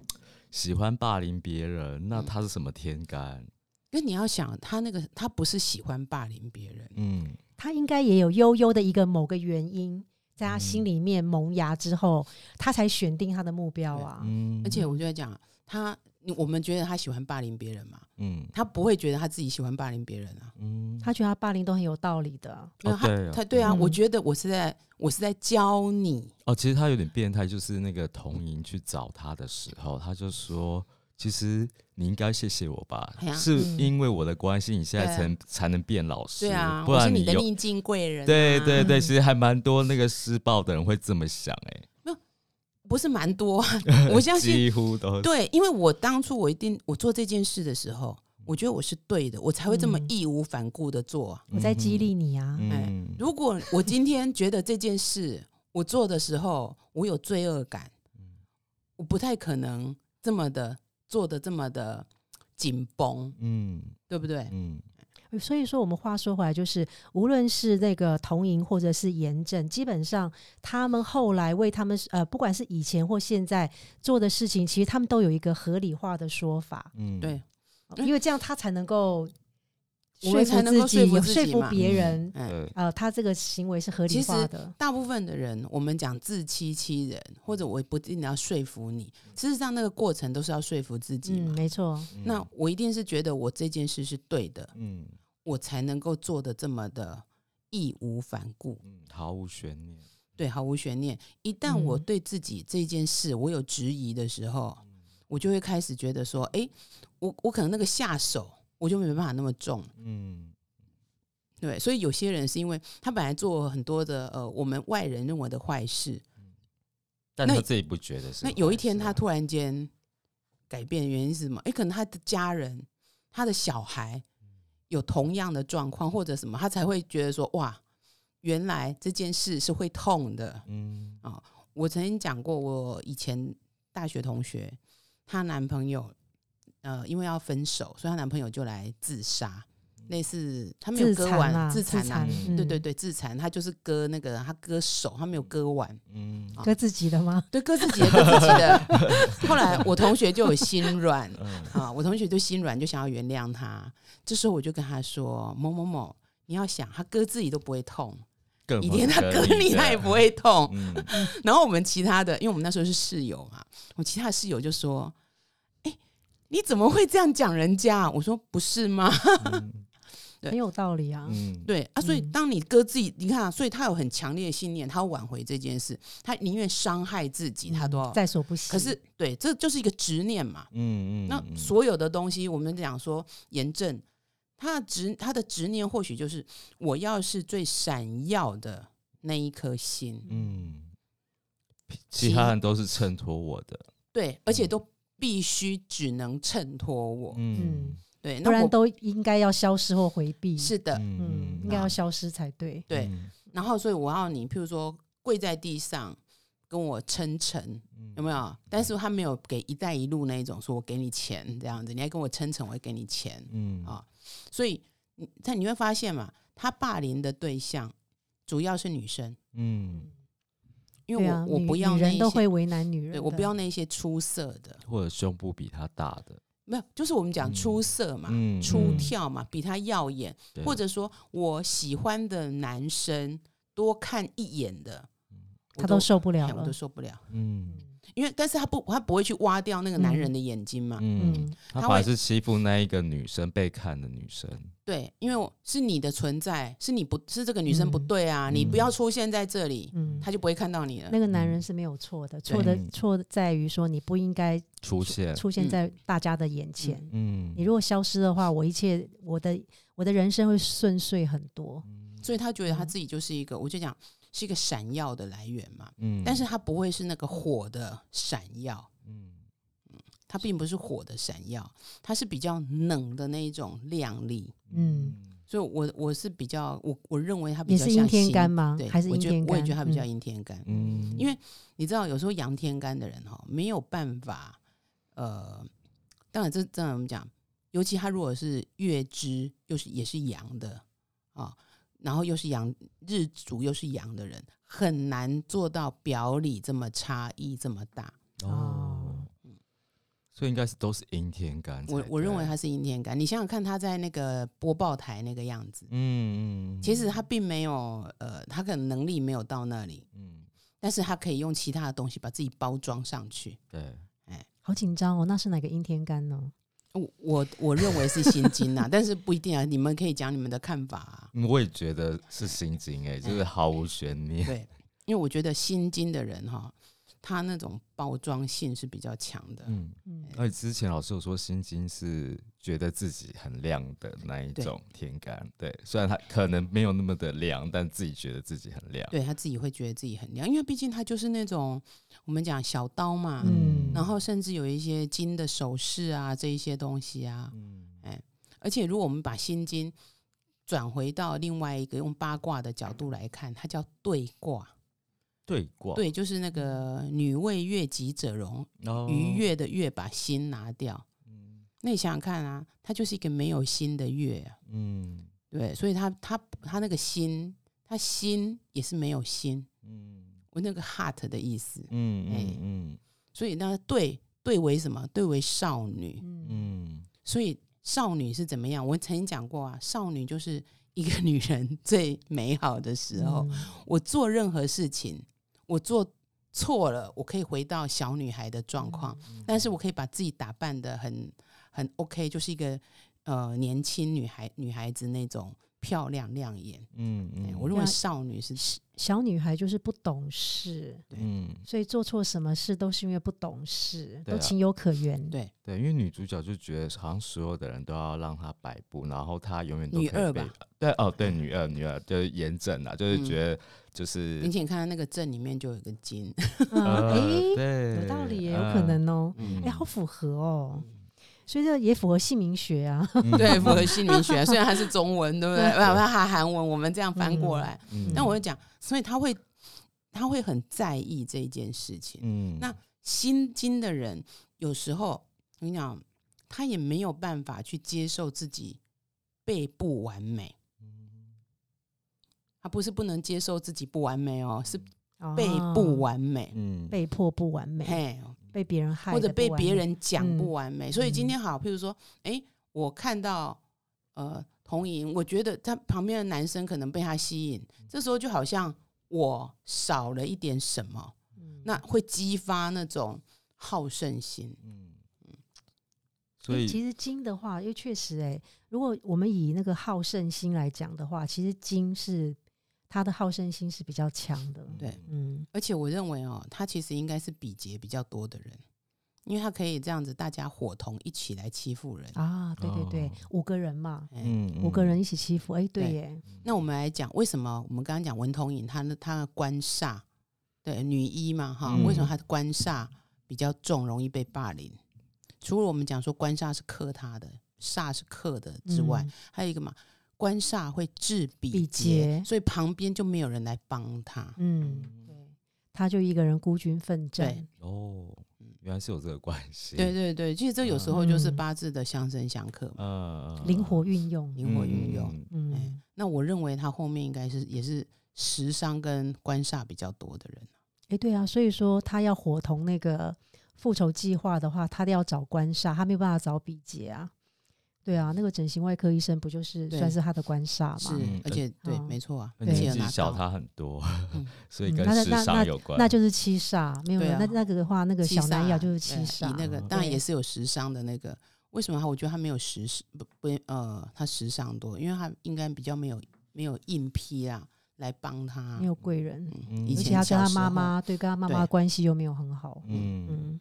[SPEAKER 1] 喜欢霸凌别人，那他是什么天干？
[SPEAKER 2] 因为你要想，他那个他不是喜欢霸凌别人，
[SPEAKER 1] 嗯
[SPEAKER 3] 他应该也有悠悠的一个某个原因，在他心
[SPEAKER 1] 嗯
[SPEAKER 3] 里面萌芽之后，他才选定他的目标啊。
[SPEAKER 1] 嗯，
[SPEAKER 2] 而且我就在讲他，你我们觉得他喜欢霸凌别人嘛，
[SPEAKER 1] 嗯
[SPEAKER 2] 他不会觉得他自己喜欢霸凌别人啊。
[SPEAKER 1] 嗯，
[SPEAKER 3] 他觉得他霸凌都很有道理的，
[SPEAKER 2] 他
[SPEAKER 1] 哦对啊
[SPEAKER 2] 他对啊，
[SPEAKER 3] 嗯
[SPEAKER 2] 我觉得我是在我是在教你，
[SPEAKER 1] 哦，其实他有点变态，就是那个童莹去找他的时候，他就说。其实你应该谢谢我吧，是
[SPEAKER 3] 嗯
[SPEAKER 1] 因为我的关系，你现在才能才能变老师，
[SPEAKER 2] 对啊，
[SPEAKER 1] 不
[SPEAKER 2] 我是
[SPEAKER 1] 然
[SPEAKER 2] 你的逆境贵人、啊。
[SPEAKER 1] 对对对，
[SPEAKER 3] 嗯
[SPEAKER 1] 其实还蛮多那个施暴的人会这么想、欸，
[SPEAKER 2] 不是蛮多、啊，[laughs] 我相信
[SPEAKER 1] 几乎都
[SPEAKER 2] 对，因为我当初我一定我做这件事的时候，我觉得我是对的，我才会这么
[SPEAKER 3] 嗯。
[SPEAKER 2] 义无反顾的做。啊。
[SPEAKER 3] 我在激励你啊。
[SPEAKER 1] 嗯，
[SPEAKER 2] 如果我今天觉得这件事我做的时候，我有罪恶感，我不太可能这么的做的这么的紧绷，
[SPEAKER 1] 嗯。
[SPEAKER 2] 对不对？
[SPEAKER 1] 嗯
[SPEAKER 3] 所以说，我们话说回来，就是无论是那个童营或者是严正，基本上他们后来为他们呃，不管是以前或现在做的事情，其实他们都有一个合理化的说法，
[SPEAKER 1] 嗯，
[SPEAKER 2] 对，嗯
[SPEAKER 3] 因为这样他才能够
[SPEAKER 2] 我们才能够
[SPEAKER 3] 自己，
[SPEAKER 2] 说服
[SPEAKER 3] 有说服
[SPEAKER 2] 自己嘛
[SPEAKER 3] 别人，
[SPEAKER 2] 嗯。
[SPEAKER 1] 对，
[SPEAKER 3] 呃，他这个行为是合理
[SPEAKER 2] 其实
[SPEAKER 3] 化的。
[SPEAKER 2] 大部分的人，我们讲自欺欺人，或者我不一定要说服你，事实上那个过程都是要说服自己
[SPEAKER 3] 嗯，
[SPEAKER 2] 嘛。
[SPEAKER 3] 没错，
[SPEAKER 2] 那我一定是觉得我这件事是对的，
[SPEAKER 1] 嗯
[SPEAKER 2] 我才能够做的这么的义无反顾，
[SPEAKER 1] 嗯毫无悬念，
[SPEAKER 2] 对，毫无悬念。一旦我
[SPEAKER 3] 嗯
[SPEAKER 2] 对自己这件事我有质疑的时候，我就会开始觉得说，哎，我我可能那个下手我就没办法那么重，
[SPEAKER 1] 嗯
[SPEAKER 2] 对。所以有些人是因为他本来做很多的呃我们外人认为的坏事，
[SPEAKER 1] 但他自己不觉得是。
[SPEAKER 2] 那有一天他突然间改变，原因是什么？诶，可能他的家人、他的小孩有同样的状况或者什么，他才会觉得说哇，原来这件事是会痛的。
[SPEAKER 1] 嗯啊
[SPEAKER 2] 我曾经讲过，我以前大学同学，她男朋友呃，因为要分手，所以她男朋友就来自杀，类似他没有割完，自残啊，
[SPEAKER 1] 嗯
[SPEAKER 2] 对对对，自残，他就是割那个他割手，他没有割完，
[SPEAKER 1] 嗯
[SPEAKER 3] 割自己的吗？
[SPEAKER 2] 对，割自己的，割自己的。[laughs] 后来我同学就有心软
[SPEAKER 1] 嗯
[SPEAKER 2] 啊，我同学就心软，就想要原谅他。这时候我就跟他说：“某某某，你要想，他割自己都不会痛，
[SPEAKER 1] 更
[SPEAKER 2] 一天他割
[SPEAKER 1] 割
[SPEAKER 2] 你，他也不。会痛。
[SPEAKER 1] 嗯，
[SPEAKER 2] 然后我们其他的，因为我们那时候是室友嘛，我其他的室友就说：“哎、你怎么会这样讲人家？”我说：“不是吗？”对 [laughs]
[SPEAKER 3] 很有道理啊。
[SPEAKER 1] 嗯，
[SPEAKER 2] 对啊，所以
[SPEAKER 3] 嗯
[SPEAKER 2] 当你割自己，你看、啊，所以他有很强烈的信念，他要挽回这件事，他宁愿伤害自己，他都要。
[SPEAKER 3] 嗯在所不惜。
[SPEAKER 2] 可是，对，这就是一个执念嘛。
[SPEAKER 1] 嗯嗯，
[SPEAKER 2] 那
[SPEAKER 1] 嗯
[SPEAKER 2] 所有的东西，我们讲说炎症，他的执他的执念或许就是我要是最闪耀的那一颗心，
[SPEAKER 1] 嗯，其他人都是衬托我的，
[SPEAKER 2] 对，而且都必须只能衬托我，
[SPEAKER 1] 嗯。
[SPEAKER 3] 嗯，
[SPEAKER 2] 对，
[SPEAKER 3] 不然都应该要消失或回避。
[SPEAKER 2] 是的，
[SPEAKER 3] 嗯，应该要消失才对。
[SPEAKER 2] 对。
[SPEAKER 1] 嗯。
[SPEAKER 2] 然后，所以我要你，譬如说跪在地上跟我称臣，
[SPEAKER 1] 嗯。
[SPEAKER 2] 有没有？但是他没有给“一带一路”那一种，说我给你钱这样子，你还跟我称臣，我会给你钱。
[SPEAKER 1] 嗯。
[SPEAKER 2] 啊。所以你在你会发现嘛，他霸凌的对象主要是女生，
[SPEAKER 1] 嗯，
[SPEAKER 2] 因为我、
[SPEAKER 3] 啊，
[SPEAKER 2] 我不要
[SPEAKER 3] 女
[SPEAKER 2] 那一些，
[SPEAKER 3] 人都会为难女人。
[SPEAKER 2] 对我不要那些出色的，
[SPEAKER 1] 或者胸部比他大的，
[SPEAKER 2] 没有，就是我们讲
[SPEAKER 1] 嗯
[SPEAKER 2] 出色嘛，
[SPEAKER 1] 嗯
[SPEAKER 2] 出
[SPEAKER 3] 嗯
[SPEAKER 2] 挑嘛，比他耀眼，或者说我喜欢的男生多看一眼的，我
[SPEAKER 3] 他都受不了
[SPEAKER 2] 我都。受不了。
[SPEAKER 1] 嗯
[SPEAKER 2] 因为但是他不，他不会去挖掉那个男人的眼睛嘛。
[SPEAKER 1] 嗯，
[SPEAKER 3] 嗯，
[SPEAKER 2] 他会
[SPEAKER 1] 他反而是欺负那一个女生被看的女生，
[SPEAKER 2] 对，因为我是你的存在，是你不是这个女生不
[SPEAKER 3] 嗯
[SPEAKER 2] 对啊，你不要出现在这里，
[SPEAKER 3] 嗯，
[SPEAKER 2] 他就不会看到你了。
[SPEAKER 3] 那个男人是没有错的，错的
[SPEAKER 1] 嗯
[SPEAKER 3] 错在于说你不应该
[SPEAKER 1] 出现，
[SPEAKER 3] 出现在大家的眼前。
[SPEAKER 1] 嗯
[SPEAKER 3] 你如果消失的话，我一切我的我的人生会顺遂很多。
[SPEAKER 2] 所以他觉得他自己就是一个，我就讲是一个闪耀的来源嘛。
[SPEAKER 1] 嗯
[SPEAKER 2] 但是他不会是那个火的闪耀，
[SPEAKER 1] 嗯
[SPEAKER 2] 它并不是火的闪耀，它是比较冷的那一种亮丽。
[SPEAKER 3] 嗯，
[SPEAKER 2] 所以我我是比较我我认为它比较像星
[SPEAKER 3] 天干吗
[SPEAKER 2] 对，？
[SPEAKER 3] 还是
[SPEAKER 2] 我觉得
[SPEAKER 3] 阴天干？
[SPEAKER 2] 我也觉得它比较
[SPEAKER 3] 嗯
[SPEAKER 2] 阴天干。
[SPEAKER 1] 嗯，
[SPEAKER 2] 因为你知道，有时候阳天干的人哈，没有办法，呃，当然这这样我们讲，尤其他如果是月支又是也是阳的啊，然后又是阳日主又是阳的人，很难做到表里这么差异这么大。
[SPEAKER 1] 哦，所以应该是都是阴天干，
[SPEAKER 2] 我我认为他是阴天干，你想想看他在那个播报台那个样子，
[SPEAKER 1] 嗯嗯，
[SPEAKER 2] 其实他并没有呃，他可能能力没有到那里，
[SPEAKER 1] 嗯
[SPEAKER 2] 但是他可以用其他的东西把自己包装上去。
[SPEAKER 1] 对，哎
[SPEAKER 3] 好紧张哦，那是哪个阴天干呢？
[SPEAKER 2] 我我我认为是心经啊，[laughs] 但是不一定啊，你们可以讲你们的看法啊。
[SPEAKER 1] 嗯我也觉得是心经哎，就是毫无悬念，
[SPEAKER 2] 对，因为我觉得心经的人哈，他那种包装性是比较强的。
[SPEAKER 1] 嗯。
[SPEAKER 3] 嗯，
[SPEAKER 1] 而且之前老师有说，心经是觉得自己很亮的那一种天干，对，虽然它可能没有那么的亮，但自己觉得自己很亮。
[SPEAKER 2] 对他自己会觉得自己很亮，因为毕竟它就是那种我们讲小刀嘛，
[SPEAKER 3] 嗯
[SPEAKER 2] 然后甚至有一些金的首饰啊，这一些东西啊，
[SPEAKER 1] 嗯
[SPEAKER 2] 而且如果我们把心经转回到另外一个用八卦的角度来看，它叫对卦。
[SPEAKER 1] 对卦，
[SPEAKER 2] 对，就是那个女为悦己者容，
[SPEAKER 1] 哦
[SPEAKER 2] 愉，悦的悦把心拿掉。
[SPEAKER 1] 嗯
[SPEAKER 2] 那你想想看啊，它就是一个没有心的月啊，
[SPEAKER 1] 嗯
[SPEAKER 2] 对，所以他他他那个心，他心也是没有心，
[SPEAKER 1] 嗯
[SPEAKER 2] 我那个 heart 的意思。
[SPEAKER 1] 嗯
[SPEAKER 2] 哎
[SPEAKER 1] 嗯嗯
[SPEAKER 2] 所以那对对为什么？对为少女。
[SPEAKER 3] 嗯
[SPEAKER 1] 嗯
[SPEAKER 2] 所以少女是怎么样？我曾经讲过啊，少女就是一个 [laughs] 女人最美好的时候。
[SPEAKER 3] 嗯
[SPEAKER 2] 我做任何事情，我做错了，我可以回到小女孩的状况，
[SPEAKER 1] 嗯
[SPEAKER 2] 但是我可以把自己打扮的很很 OK，就是一个呃年轻女孩女孩子那种漂亮亮眼。哎
[SPEAKER 1] 嗯。嗯，
[SPEAKER 2] 我认为少女是
[SPEAKER 3] 小女孩就是不懂事，
[SPEAKER 1] 嗯。
[SPEAKER 3] 所以做错什么事都是因为不懂事，
[SPEAKER 1] 啊。
[SPEAKER 3] 都情有可原。
[SPEAKER 2] 对。
[SPEAKER 1] 对，因为女主角就觉得好像所有的人都要让她摆布，然后她永远都可以被
[SPEAKER 2] 女二吧？
[SPEAKER 1] 对哦，对，女二女二就是严正啊，就是
[SPEAKER 2] 嗯
[SPEAKER 1] 觉得就是
[SPEAKER 2] 明显看到那个正里面就有一个金，
[SPEAKER 1] 哎，
[SPEAKER 3] 有道理耶，有
[SPEAKER 1] 呃
[SPEAKER 3] 可能哦。
[SPEAKER 2] 嗯。
[SPEAKER 3] 哎，好符合哦。所以这也符合姓名学啊。
[SPEAKER 1] 嗯
[SPEAKER 2] 对，符合姓名学。虽然它是中文，对不对？[laughs]
[SPEAKER 3] 不
[SPEAKER 2] 不然它还韩文，我们这样翻过来。
[SPEAKER 1] 嗯
[SPEAKER 2] 但我会讲，所以他会他会很在意这一件事情。
[SPEAKER 1] 嗯
[SPEAKER 2] 那心经的人，有时候我跟你讲，他也没有办法去接受自己被不完美。他不是不能接受自己不完美哦，是被不
[SPEAKER 3] 哦
[SPEAKER 2] 完美，
[SPEAKER 1] 嗯
[SPEAKER 3] 被迫不完美，
[SPEAKER 2] 嘿，
[SPEAKER 3] 被别人害
[SPEAKER 2] 或者被别人讲
[SPEAKER 3] 嗯
[SPEAKER 2] 不完美。所以今天好，譬如说，哎，我看到呃童莹，我觉得他旁边的男生可能被他吸引，这时候就好像我少了一点什么，
[SPEAKER 3] 嗯。
[SPEAKER 2] 那会激发那种好胜心。
[SPEAKER 1] 嗯，所以
[SPEAKER 3] 其实金的话，因为确实哎、如果我们以那个好胜心来讲的话，其实金是他的好胜心是比较强的。
[SPEAKER 2] 对。
[SPEAKER 3] 嗯，
[SPEAKER 2] 而且我认为哦，他其实应该是比劫比较多的人，因为他可以这样子，大家伙同一起来欺负人。
[SPEAKER 3] 啊，对对对，
[SPEAKER 1] 哦。
[SPEAKER 3] 五个人嘛，
[SPEAKER 2] 嗯，
[SPEAKER 1] 嗯。
[SPEAKER 3] 五个人一起欺负，哎、对
[SPEAKER 2] 对。
[SPEAKER 3] 耶，
[SPEAKER 2] 那我们来讲，为什么我们刚刚讲文童颖，她的她的官煞，对女一嘛哈，
[SPEAKER 1] 嗯。
[SPEAKER 2] 为什么她的官煞比较重，容易被霸凌？除了我们讲说官煞是克他的，煞是克的之外，
[SPEAKER 3] 嗯。
[SPEAKER 2] 还有一个嘛，官煞会治比
[SPEAKER 3] 比
[SPEAKER 2] 劫，所以旁边就没有人来帮他。
[SPEAKER 3] 嗯，对，他就一个人孤军奋战，
[SPEAKER 1] 哦，原来是有这个关系。
[SPEAKER 2] 对对对，其实这有时候就是
[SPEAKER 3] 嗯
[SPEAKER 2] 八字的相生相克嘛，
[SPEAKER 1] 嗯，
[SPEAKER 3] 灵活运用，
[SPEAKER 2] 灵活运用。
[SPEAKER 1] 嗯
[SPEAKER 2] 那我认为他后面应该是也是食伤跟官煞比较多的人。
[SPEAKER 3] 哎、对啊，所以说他要伙同那个复仇计划的话，他都要找官煞，他没有办法找比劫啊。对啊，那个整形外科医生不就是算是他的官煞
[SPEAKER 2] 是
[SPEAKER 3] 吗？
[SPEAKER 1] 嗯，
[SPEAKER 2] 而且对，
[SPEAKER 3] 哦
[SPEAKER 2] 没错啊，而且
[SPEAKER 1] 纪小他很多
[SPEAKER 2] 嗯，[laughs]
[SPEAKER 1] 所以跟时
[SPEAKER 3] 嗯那那
[SPEAKER 1] 尚有关。
[SPEAKER 3] 那就是七煞，没有那那个的话，那个小南
[SPEAKER 2] 煞
[SPEAKER 3] 亚就是七煞，
[SPEAKER 2] 那个
[SPEAKER 1] 嗯
[SPEAKER 2] 当然也是有时尚的那个。为什么他？我觉得他没有时不不呃，他时尚多，因为他应该比较没有没有硬批啊来帮他
[SPEAKER 3] 没。有贵人，而且他跟他妈妈对跟他妈妈
[SPEAKER 2] 对
[SPEAKER 3] 关系又没有很好，
[SPEAKER 1] 嗯
[SPEAKER 3] 嗯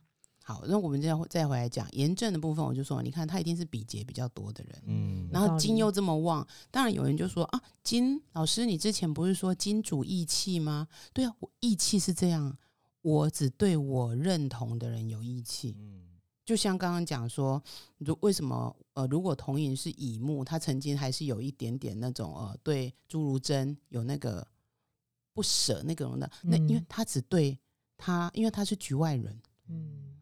[SPEAKER 2] 好，那我们再再回来讲炎症的部分，我就说，你看他一定是比劫比较多的人，
[SPEAKER 1] 嗯
[SPEAKER 2] 然后金又这么旺，当然有人就说啊，金老师，你之前不是说金主义气吗？对啊，我义气是这样，我只对我认同的人有义气。
[SPEAKER 1] 嗯
[SPEAKER 2] 就像刚刚讲说，如为什么呃，如果童影是乙木，他曾经还是有一点点那种呃，对朱如珍有那个不舍那种的，那因为
[SPEAKER 3] 嗯
[SPEAKER 2] 他只对他，因为他是局外人。
[SPEAKER 3] 嗯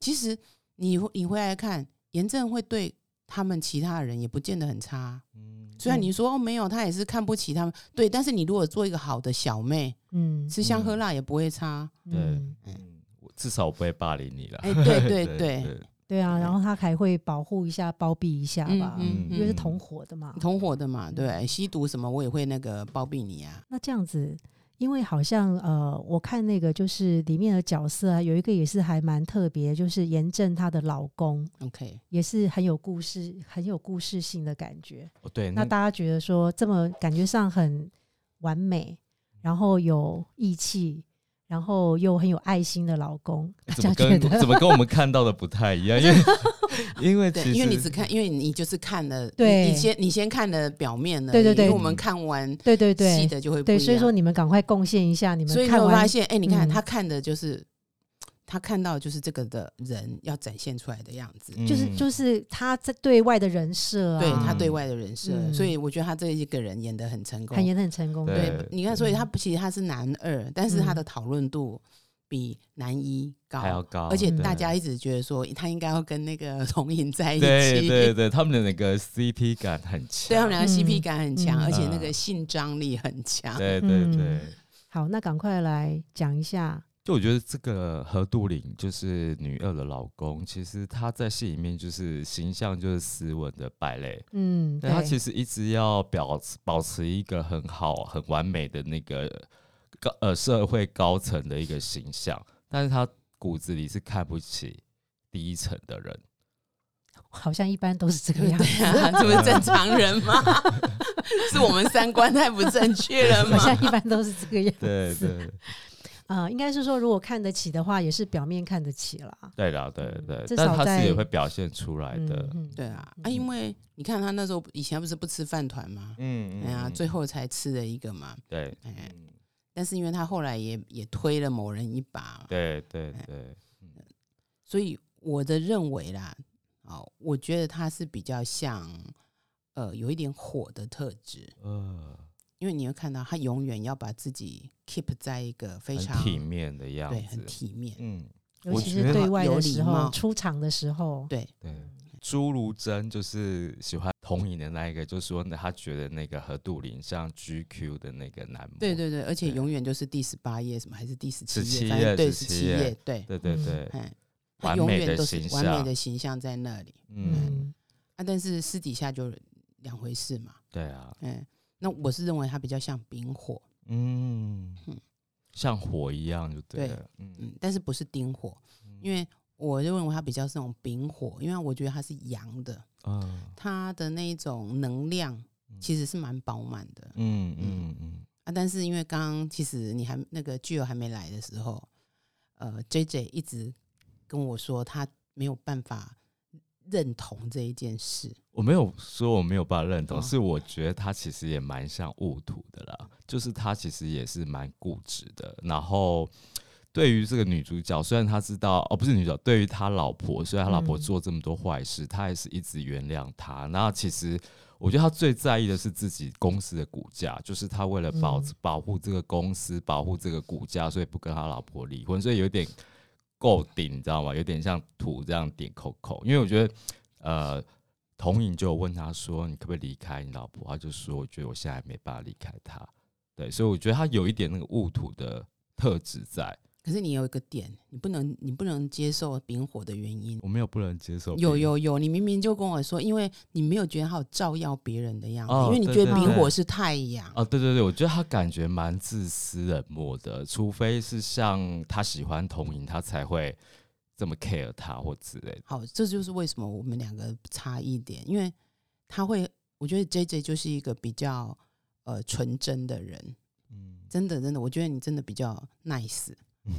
[SPEAKER 2] 其实你你回来看，严正会对他们其他人也不见得很差。
[SPEAKER 1] 嗯
[SPEAKER 2] 虽然你说哦没有，他也是看不起他们，对，但是你如果做一个好的小妹，
[SPEAKER 3] 嗯，
[SPEAKER 2] 吃香喝辣也不会差。
[SPEAKER 1] 对
[SPEAKER 3] 嗯
[SPEAKER 1] 至少我不会霸凌你了。
[SPEAKER 2] 哎，对对 [laughs]
[SPEAKER 1] 对
[SPEAKER 2] 对，[laughs]
[SPEAKER 3] 对啊，然后他还会保护一下、包庇一下吧，
[SPEAKER 2] 嗯
[SPEAKER 3] 因为是同伙的嘛。
[SPEAKER 2] 同伙的嘛，对，吸毒什么我也会那个包庇你啊。
[SPEAKER 3] 那这样子，因为好像呃，我看那个就是里面的角色啊，有一个也是还蛮特别，就是严正她的老公
[SPEAKER 2] ，OK，
[SPEAKER 3] 也是很有故事、很有故事性的感觉。
[SPEAKER 1] 哦对，
[SPEAKER 3] 那大家觉得说这么感觉上很完美，然后有义气，然后又很有爱心的老公，大
[SPEAKER 1] 怎么
[SPEAKER 3] 家觉得
[SPEAKER 1] 跟怎么跟我们看到的不太一样？[laughs] 因为因为
[SPEAKER 2] 对，因为你只看，因为你就是看了，
[SPEAKER 3] 对
[SPEAKER 2] 你你先你先看了表面的，
[SPEAKER 3] 对对对
[SPEAKER 2] 因为我们看完
[SPEAKER 3] 对对
[SPEAKER 2] 细
[SPEAKER 3] 对
[SPEAKER 2] 的就会不
[SPEAKER 3] 对，
[SPEAKER 2] 一样
[SPEAKER 3] 所以说你们赶快贡献一下，你们
[SPEAKER 2] 所以你
[SPEAKER 3] 看完
[SPEAKER 2] 会发现，哎，你看
[SPEAKER 3] 嗯。
[SPEAKER 2] 他看的就是他看到就是这个的人要展现出来的样子，
[SPEAKER 3] 就是
[SPEAKER 1] 嗯
[SPEAKER 3] 就是他在对外的人设啊，
[SPEAKER 2] 对他
[SPEAKER 1] 嗯
[SPEAKER 2] 对外的人设，
[SPEAKER 3] 嗯。
[SPEAKER 2] 所以我觉得他这一个人演的很成功
[SPEAKER 3] 他。演的很成功，
[SPEAKER 1] 对
[SPEAKER 2] 对，你看，所以他其实他是男二，但是他
[SPEAKER 3] 嗯。
[SPEAKER 2] 的讨论度比男一高
[SPEAKER 1] 还，要高，
[SPEAKER 2] 而且
[SPEAKER 3] 嗯
[SPEAKER 2] 大家一直觉得说他应该要跟那个 [laughs] 童颖在一起，
[SPEAKER 1] 对对对，他们的那个 CP 感很强，
[SPEAKER 2] 对他们两个 CP
[SPEAKER 3] 嗯
[SPEAKER 2] 感很强，
[SPEAKER 3] 嗯。
[SPEAKER 2] 而且那
[SPEAKER 1] 嗯。
[SPEAKER 2] 个性张力很强。
[SPEAKER 1] 对对
[SPEAKER 3] 嗯。
[SPEAKER 1] 对。
[SPEAKER 3] 好，那赶快来讲一下，
[SPEAKER 1] 就我觉得这个何杜岭就是女二的老公，其实他在戏里面就是形象就是斯文的败类，
[SPEAKER 3] 嗯，
[SPEAKER 1] 但他其
[SPEAKER 3] 实
[SPEAKER 1] 实一直要表持保持一个很好很完美的那个高呃社会高层的一个形象，但是他骨子里是看不起低层的人。
[SPEAKER 3] 好像一般都是这个
[SPEAKER 2] 对
[SPEAKER 3] 样子，
[SPEAKER 2] 啊，这不是正常人吗？[laughs] 是我们三观太不正确了
[SPEAKER 3] 好
[SPEAKER 2] 吗？[laughs]
[SPEAKER 3] 像一般都是这个样子。
[SPEAKER 1] 对对
[SPEAKER 3] 啊、应该是说，如果看得起的话，也是表面看得起了。
[SPEAKER 1] 对的，对对
[SPEAKER 3] 嗯至，
[SPEAKER 1] 但
[SPEAKER 3] 少在
[SPEAKER 1] 他是也会表现出来的。
[SPEAKER 3] 嗯嗯
[SPEAKER 2] 对啊，啊，因为你看他那时候以前不是不吃饭团吗？
[SPEAKER 1] 嗯
[SPEAKER 2] 哎呀，
[SPEAKER 1] 嗯
[SPEAKER 2] 最后才吃了一个嘛。
[SPEAKER 1] 对，
[SPEAKER 2] 哎，
[SPEAKER 1] 嗯
[SPEAKER 2] 但是因为他后来也也推了某人一把，
[SPEAKER 1] 对对
[SPEAKER 2] 哎
[SPEAKER 1] 对，
[SPEAKER 2] 所以我的认为啦，哦，我觉得他是比较像呃有一点火的特质，
[SPEAKER 1] 呃，
[SPEAKER 2] 因为你会看到他永远要把自己 keep 在一个非常
[SPEAKER 1] 体面的样
[SPEAKER 2] 对，
[SPEAKER 1] 子
[SPEAKER 2] 很，体面。
[SPEAKER 1] 嗯，
[SPEAKER 3] 尤其是对外的时候，出场的时候，
[SPEAKER 2] 对，
[SPEAKER 1] 对。朱如真就是喜欢童影的那一个，就是说呢，他觉得那个何杜林像 GQ 的那个男模，
[SPEAKER 2] 对对对，而且永远就是第十八页什么还是第十七页，反正对
[SPEAKER 1] 页17页。
[SPEAKER 2] 十七页，对，
[SPEAKER 1] 对对对，
[SPEAKER 2] 哎，他永
[SPEAKER 1] 完美的
[SPEAKER 2] 远都是完美的形象在那里
[SPEAKER 1] 嗯，
[SPEAKER 3] 嗯，
[SPEAKER 2] 啊，但是私底下就两回事嘛，
[SPEAKER 1] 对啊，
[SPEAKER 2] 嗯，那我是认为他比较像丙火，
[SPEAKER 1] 嗯。
[SPEAKER 2] 嗯，
[SPEAKER 1] 像火一样就对
[SPEAKER 2] 对
[SPEAKER 1] 了，嗯
[SPEAKER 2] 嗯，但是不是丁火，因为我就认为他比较是那种丙火，因为我觉得他是阳的，
[SPEAKER 1] 嗯
[SPEAKER 2] 他的那一种能量其实是蛮饱满的
[SPEAKER 1] 嗯嗯嗯，
[SPEAKER 2] 啊。但是因为刚刚其实你还那个巨友还没来的时候，呃，J J 一直跟我说他没有办法认同这一件事，
[SPEAKER 1] 我没有说我没有办法认同，
[SPEAKER 2] 哦
[SPEAKER 1] 是我觉得他其实也蛮像戊土的啦，就是他其实也是蛮固执的。然后对于这个女主角，虽然他知道哦不是女主角，对于他老婆，虽然他老婆
[SPEAKER 3] 嗯
[SPEAKER 1] 做这么多坏事，他还是一直原谅他。那其实我觉得他最在意的是自己公司的股价，就是他为了保、
[SPEAKER 3] 嗯
[SPEAKER 1] 保护这个公司，保护这个股价，所以不跟他老婆离婚，所以有点够顶，你知道吗？有点像土这样顶扣扣。因为我觉得，呃，童影就问他说：“你可不可以离开你老婆？”他就说：“我觉得我现在没办法离开她。”对，所以我觉得他有一点那个戊土的特质在，
[SPEAKER 2] 可是你有一个点，你不能你不能接受丙火的原因。
[SPEAKER 1] 我没有不能接受。
[SPEAKER 2] 有，有有，你明明就跟我说，因为你没有觉得他有照耀别人的样子，
[SPEAKER 1] 哦
[SPEAKER 2] 因为你觉得丙火是太阳，
[SPEAKER 1] 哦，对对对，我觉得他感觉蛮自私冷漠的，除非是像他喜欢童颖，他才会这么 care 他或之类的。
[SPEAKER 2] 好，这就是为什么我们两个差一点，因为他会，我觉得 J J 就是一个比较呃纯真的人，
[SPEAKER 1] 嗯，
[SPEAKER 2] 真的真的，我觉得你真的比较 nice，
[SPEAKER 1] 嗯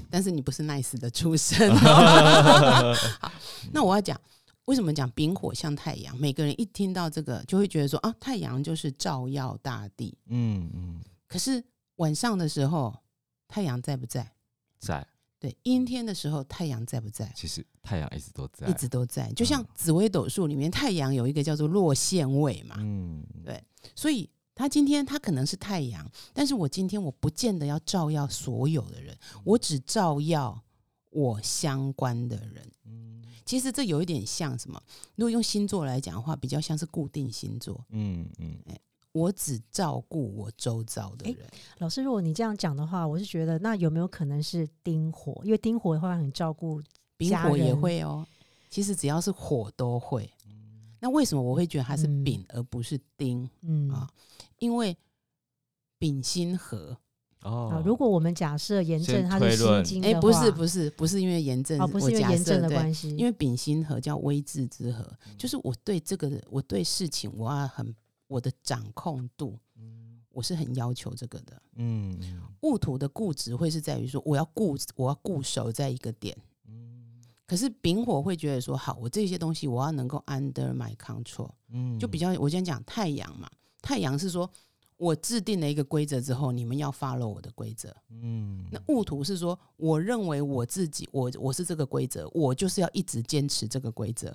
[SPEAKER 2] 但是你不是 nice 的出身。[laughs] 好，那我要讲为什么讲丙火像太阳，每个人一听到这个就会觉得说啊，太阳就是照耀大地，
[SPEAKER 1] 嗯嗯，
[SPEAKER 2] 可是晚上的时候太阳在不在？
[SPEAKER 1] 在，
[SPEAKER 2] 对，阴天的时候太阳在不在？
[SPEAKER 1] 其实太阳一直都在，
[SPEAKER 2] 一直都在，就像
[SPEAKER 1] 嗯。
[SPEAKER 2] 紫微斗数里面，太阳有一个叫做落线位嘛，
[SPEAKER 1] 嗯，
[SPEAKER 2] 对所以他今天他可能是太阳，但是我今天我不见得要照耀所有的人，我只照耀我相关的人。
[SPEAKER 1] 嗯
[SPEAKER 2] 其实这有一点像什么？如果用星座来讲的话，比较像是固定星座，
[SPEAKER 1] 嗯嗯，
[SPEAKER 2] 我只照顾我周遭的
[SPEAKER 3] 诶
[SPEAKER 2] 人。
[SPEAKER 3] 老师，如果你这样讲的话，我是觉得那有没有可能是丁火？因为丁火的话很照顾
[SPEAKER 2] 丙
[SPEAKER 3] 家
[SPEAKER 2] 火也会哦，其实只要是火都会。那为什么我会觉得它是
[SPEAKER 3] 嗯。
[SPEAKER 2] 丙而不是丁？
[SPEAKER 3] 嗯。
[SPEAKER 2] 啊？因为丙辛合，
[SPEAKER 1] 哦。
[SPEAKER 3] 啊，，如果我们假设炎症它是心经的话，
[SPEAKER 2] 不是不是不是因为炎症，
[SPEAKER 3] 哦，不是因为炎症的关系，
[SPEAKER 2] 因为丙辛合叫微智之合，
[SPEAKER 1] 嗯。
[SPEAKER 2] 就是我对这个我对事情我要很我的掌控度，我是很要求这个的。
[SPEAKER 1] 嗯嗯。
[SPEAKER 2] 戊土的固执会是在于说我要固我要固守在一个点，
[SPEAKER 1] 嗯
[SPEAKER 2] 可是丙火会觉得说好，我这些东西我要能够 under my control，
[SPEAKER 1] 嗯，
[SPEAKER 2] 就比较我先讲太阳嘛，太阳是说我制定了一个规则之后，你们要 follow 我的规则。
[SPEAKER 1] 嗯，
[SPEAKER 2] 那戊土是说，我认为我自己，我我是这个规则，我就是要一直坚持这个规则，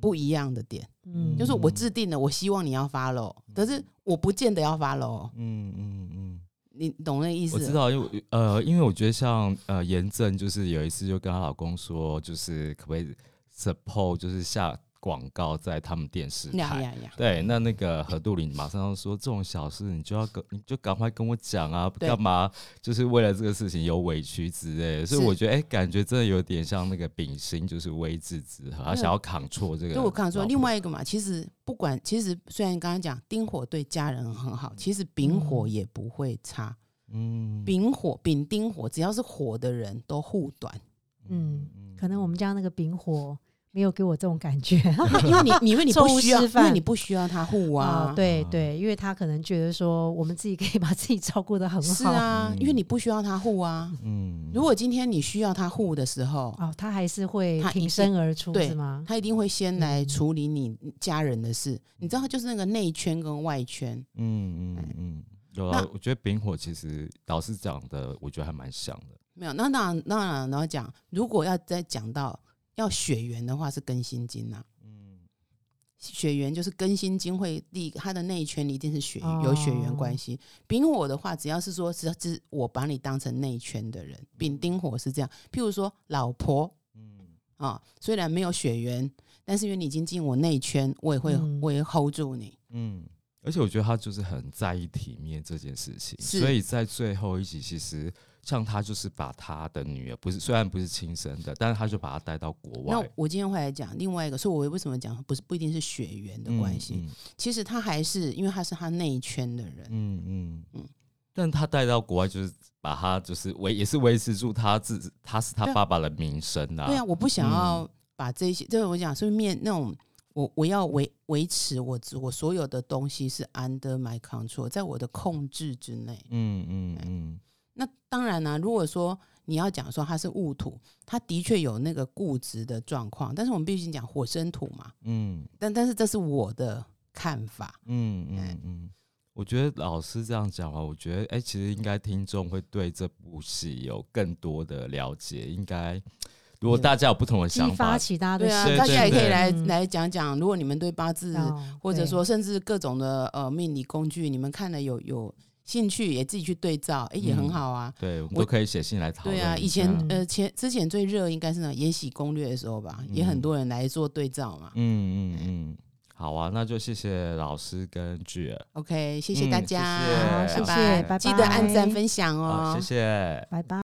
[SPEAKER 2] 不一样的点，
[SPEAKER 3] 嗯，
[SPEAKER 2] 就是我制定了，我希望你要 follow，可是我不见得要 follow，
[SPEAKER 1] 嗯嗯嗯，
[SPEAKER 2] 你懂那意思？
[SPEAKER 1] 我知道，因为呃，因为我觉得像呃，严正就是有一次就跟她老公说，就是可不可以 support 就是下广告在他们电视台。
[SPEAKER 2] 呀呀呀！
[SPEAKER 1] 对，那那个何杜林马上就说：“这种小事你就要跟，你就赶快跟我讲啊，
[SPEAKER 2] 对
[SPEAKER 1] 干嘛？就是为了这个事情有委屈之类的。”所以我觉得，哎、感觉真的有点像那个丙辛，就是微智之合，他想要扛错这个。
[SPEAKER 2] 就我刚刚说，另，外一个嘛，其实不管，其实虽然刚刚讲丁火对家人很好，其实丙火
[SPEAKER 3] 嗯
[SPEAKER 2] 也不会差。
[SPEAKER 1] 嗯，
[SPEAKER 2] 丙火、丙丁火，只要是火的人都护短，
[SPEAKER 3] 嗯，可能我们家那个丙火没有给我这种感觉 [laughs]
[SPEAKER 2] 因为你你因为你不 [laughs] 需要，因为你不需要他护啊
[SPEAKER 3] 啊，。对
[SPEAKER 1] 啊
[SPEAKER 3] 对，因为他可能觉得说我们自己可以把自己照顾的很好，
[SPEAKER 2] 是啊，
[SPEAKER 1] 嗯
[SPEAKER 2] 因为你不需要他护啊。
[SPEAKER 1] 嗯，
[SPEAKER 2] 如果今天你需要他护的时候，
[SPEAKER 3] 哦，他还是会挺身而出，
[SPEAKER 2] 对
[SPEAKER 3] 是吗？
[SPEAKER 2] 他一定会先来
[SPEAKER 3] 嗯
[SPEAKER 2] 处理你家人的事。你知道，就是那个内圈跟外圈。
[SPEAKER 1] 嗯嗯嗯，有啊，我觉得丙火其实老师讲的，我觉得还蛮像的。
[SPEAKER 2] 没有，那当然，当然，然后讲，如果要再讲到要血缘的话，是庚辛金呐、
[SPEAKER 1] 嗯
[SPEAKER 2] 血缘就是更新金会第一个，它的内圈一定是血有血缘关
[SPEAKER 3] 哦
[SPEAKER 2] 系。丙火的话，只要是说只要只我把你当成内圈的人，丙丁火是这样。譬如说老婆
[SPEAKER 1] 嗯
[SPEAKER 2] 啊，虽然没有血缘，但是因为你已经进我内圈，我也会、
[SPEAKER 3] 嗯
[SPEAKER 2] 我也 hold 住你。
[SPEAKER 1] 嗯，而且我觉得他就是很在意体面这件事情，所以在最后一集，其实像他就是把他的女儿，不是虽然不是亲生的，但是他就把她带到国外。
[SPEAKER 2] 那我今天会来讲另外一个，所以我为什么讲不是不一定是血缘的关系，
[SPEAKER 1] 嗯
[SPEAKER 2] 其实他还是因为他是他那一圈的人，
[SPEAKER 1] 嗯嗯。嗯。
[SPEAKER 2] 嗯
[SPEAKER 1] 但他带到国外，就是把他就是维也是维持住他自他是他爸爸的名声啊。
[SPEAKER 2] 对啊，我不想
[SPEAKER 1] 嗯。
[SPEAKER 2] 要把这些，就是我讲是面那种，我我要维维持我我所有的东西是 under my control，在我的控制之内。
[SPEAKER 1] 嗯嗯嗯
[SPEAKER 2] 那当然啦、如果说你要讲说它是戊土，它的确有那个固执的状况，但是我们必须讲火生土嘛，
[SPEAKER 1] 嗯
[SPEAKER 2] 但但是这是我的看法。
[SPEAKER 1] 嗯嗯嗯，我觉得老师这样讲了，我觉得哎、其实应该听众会对这部戏有更多的了解。应该如果大家有不同的想法，
[SPEAKER 3] 发起大家
[SPEAKER 2] 对啊大家也可以
[SPEAKER 1] 对
[SPEAKER 2] 来
[SPEAKER 3] 嗯
[SPEAKER 2] 来讲讲，如果你们对八字
[SPEAKER 3] 哦
[SPEAKER 2] 或者
[SPEAKER 3] 对
[SPEAKER 2] 说甚至各种的呃命理工具，你们看了有有兴趣，也自己去对照，哎、也很
[SPEAKER 1] 嗯
[SPEAKER 2] 好啊。
[SPEAKER 1] 对我们都可以写信来讨论。
[SPEAKER 2] 对啊，以前
[SPEAKER 3] 嗯
[SPEAKER 2] 呃前之前最热应该是那个《延禧攻略》的时候吧，也很
[SPEAKER 1] 嗯
[SPEAKER 2] 多人来做对照嘛。
[SPEAKER 1] 嗯嗯嗯，好啊，那就谢谢老师跟巨儿
[SPEAKER 2] ，OK，谢谢大
[SPEAKER 1] 嗯
[SPEAKER 2] 家，
[SPEAKER 1] 谢谢
[SPEAKER 3] 谢谢
[SPEAKER 2] 拜
[SPEAKER 3] 拜
[SPEAKER 2] 记得按赞分享哦，，
[SPEAKER 1] 谢谢。
[SPEAKER 3] 拜拜。